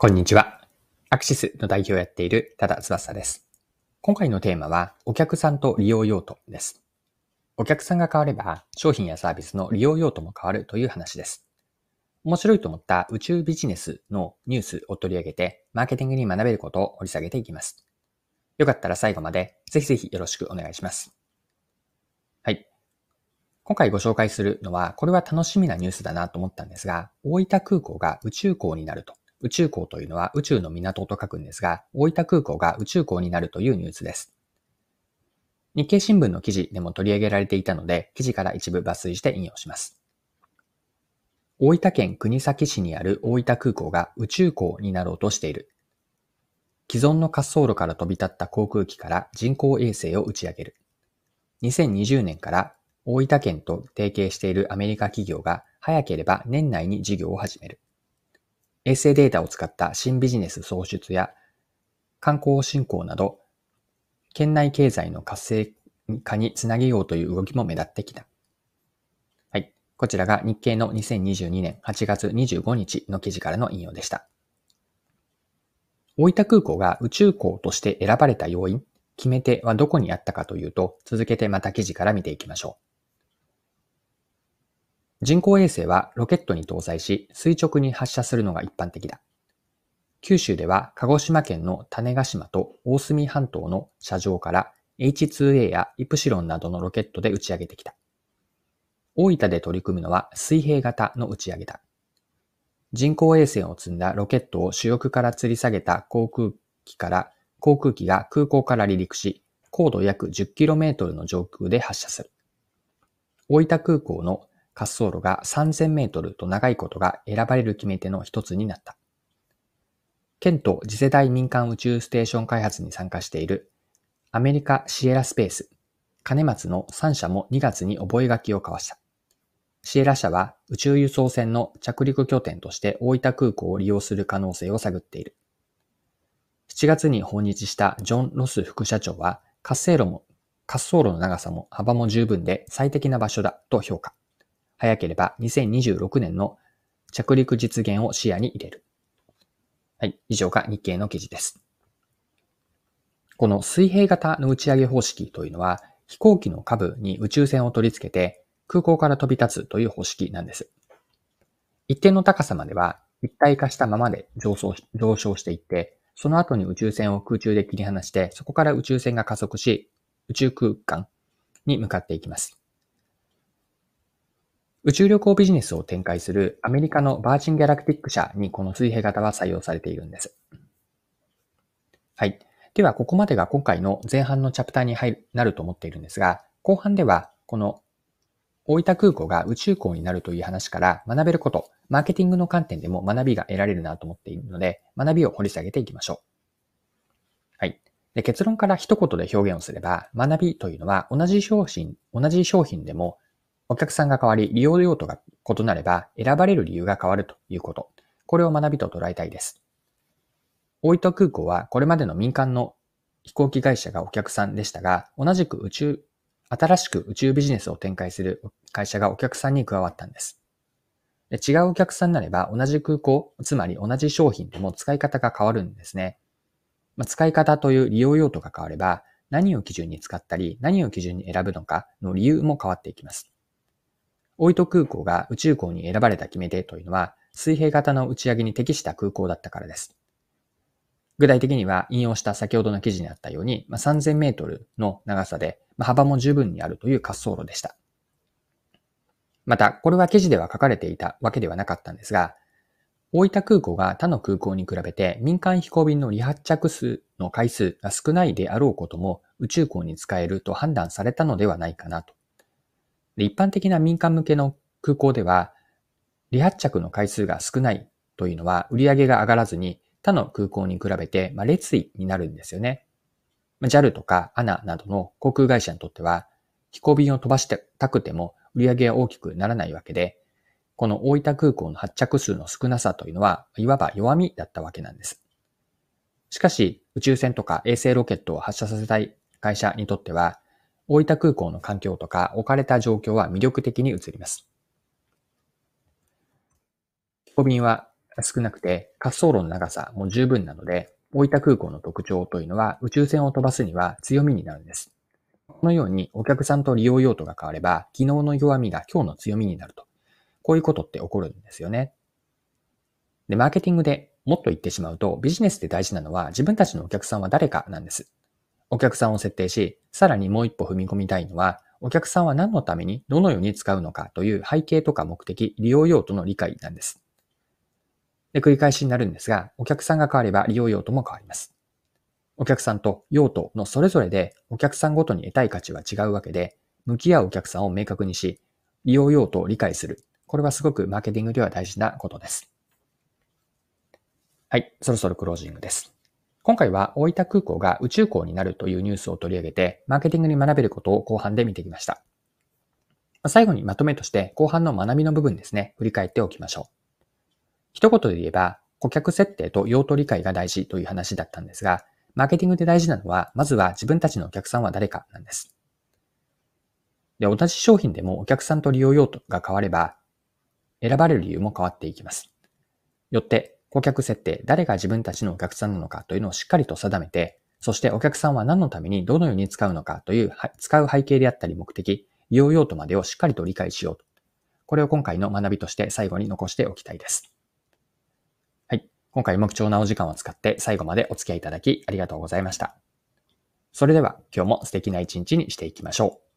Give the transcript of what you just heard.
こんにちは。アクシスの代表をやっている多田翼です。今回のテーマは、お客さんと利用用途です。お客さんが変われば、商品やサービスの利用用途も変わるという話です。面白いと思った宇宙ビジネスのニュースを取り上げて、マーケティングに学べることを掘り下げていきます。よかったら最後まで、ぜひぜひよろしくお願いします。はい。今回ご紹介するのは、これは楽しみなニュースだなと思ったんですが、大分空港が宇宙港になると宇宙港というのは宇宙の港と書くんですが、大分空港が宇宙港になるというニュースです。日経新聞の記事でも取り上げられていたので、記事から一部抜粋して引用します。大分県国東市にある大分空港が宇宙港になろうとしている。既存の滑走路から飛び立った航空機から人工衛星を打ち上げる。2020年から大分県と提携しているアメリカ企業が早ければ年内に事業を始める。衛星データを使った新ビジネス創出や観光振興など、県内経済の活性化につなげようという動きも目立ってきた。はい。こちらが日経の2022年8月25日の記事からの引用でした。大分空港が宇宙港として選ばれた要因、決め手はどこにあったかというと、続けてまた記事から見ていきましょう。人工衛星はロケットに搭載し、垂直に発射するのが一般的だ。九州では鹿児島県の種子島と大隅半島の射場から H2A やイプシロンなどのロケットで打ち上げてきた。大分で取り組むのは水平型の打ち上げだ。人工衛星を積んだロケットを主翼から吊り下げた航空機から、航空機が空港から離陸し、高度約 10km の上空で発射する。大分空港の滑走路が3000メートルと長いことが選ばれる決め手の一つになった。県と次世代民間宇宙ステーション開発に参加しているアメリカシエラスペース、金松の3社も2月に覚書を交わした。シエラ社は宇宙輸送船の着陸拠点として大分空港を利用する可能性を探っている。7月に訪日したジョン・ロス副社長は滑走路も滑走路の長さも幅も十分で最適な場所だと評価。早ければ2026年の着陸実現を視野に入れる。はい。以上が日経の記事です。この水平型の打ち上げ方式というのは、飛行機の下部に宇宙船を取り付けて空港から飛び立つという方式なんです。一定の高さまでは一体化したままで上昇上昇していって、その後に宇宙船を空中で切り離して、そこから宇宙船が加速し、宇宙空間に向かっていきます。宇宙旅行ビジネスを展開するアメリカのバージンギャラクティック社にこの水平型は採用されているんです。はい。では、ここまでが今回の前半のチャプターに入るなると思っているんですが、後半では、この大分空港が宇宙港になるという話から学べること、マーケティングの観点でも学びが得られるなと思っているので、学びを掘り下げていきましょう。はい。で結論から一言で表現をすれば、学びというのは同じ商品、同じ商品でもお客さんが変わり、利用用途が異なれば、選ばれる理由が変わるということ。これを学びと捉えたいです。大分空港はこれまでの民間の飛行機会社がお客さんでしたが、同じく宇宙、新しく宇宙ビジネスを展開する会社がお客さんに加わったんです。で違うお客さんになれば同じ空港、つまり同じ商品でも使い方が変わるんですね。まあ、使い方という利用用途が変われば、何を基準に使ったり、何を基準に選ぶのかの理由も変わっていきます。大糸空港が宇宙港に選ばれた決め手というのは、水平型の打ち上げに適した空港だったからです。具体的には引用した先ほどの記事にあったように、まあ、3000メートルの長さで、まあ、幅も十分にあるという滑走路でした。また、これは記事では書かれていたわけではなかったんですが、大分空港が他の空港に比べて民間飛行便の離発着数の回数が少ないであろうことも宇宙港に使えると判断されたのではないかなとで一般的な民間向けの空港では、離発着の回数が少ないというのは売り上げが上がらずに他の空港に比べて、まあ、列位になるんですよね。ま、JAL とか ANA などの航空会社にとっては、飛行便を飛ばしたくても売り上げが大きくならないわけで、この大分空港の発着数の少なさというのは、いわば弱みだったわけなんです。しかし、宇宙船とか衛星ロケットを発射させたい会社にとっては、大分空港の環境とか置かれた状況は魅力的に映ります。飛行便は少なくて滑走路の長さも十分なので、大分空港の特徴というのは宇宙船を飛ばすには強みになるんです。このようにお客さんと利用用途が変われば、昨日の弱みが今日の強みになると。こういうことって起こるんですよね。で、マーケティングでもっと言ってしまうと、ビジネスで大事なのは自分たちのお客さんは誰かなんです。お客さんを設定し、さらにもう一歩踏み込みたいのは、お客さんは何のためにどのように使うのかという背景とか目的、利用用途の理解なんです。で、繰り返しになるんですが、お客さんが変われば利用用途も変わります。お客さんと用途のそれぞれでお客さんごとに得たい価値は違うわけで、向き合うお客さんを明確にし、利用用途を理解する。これはすごくマーケティングでは大事なことです。はい、そろそろクロージングです。今回は大分空港が宇宙港になるというニュースを取り上げて、マーケティングに学べることを後半で見てきました。最後にまとめとして後半の学びの部分ですね、振り返っておきましょう。一言で言えば、顧客設定と用途理解が大事という話だったんですが、マーケティングで大事なのは、まずは自分たちのお客さんは誰かなんです。で、同じ商品でもお客さんと利用用途が変われば、選ばれる理由も変わっていきます。よって、顧客設定、誰が自分たちのお客さんなのかというのをしっかりと定めて、そしてお客さんは何のためにどのように使うのかという、使う背景であったり目的、利用用途までをしっかりと理解しようと。これを今回の学びとして最後に残しておきたいです。はい。今回も貴重なお時間を使って最後までお付き合いいただきありがとうございました。それでは今日も素敵な一日にしていきましょう。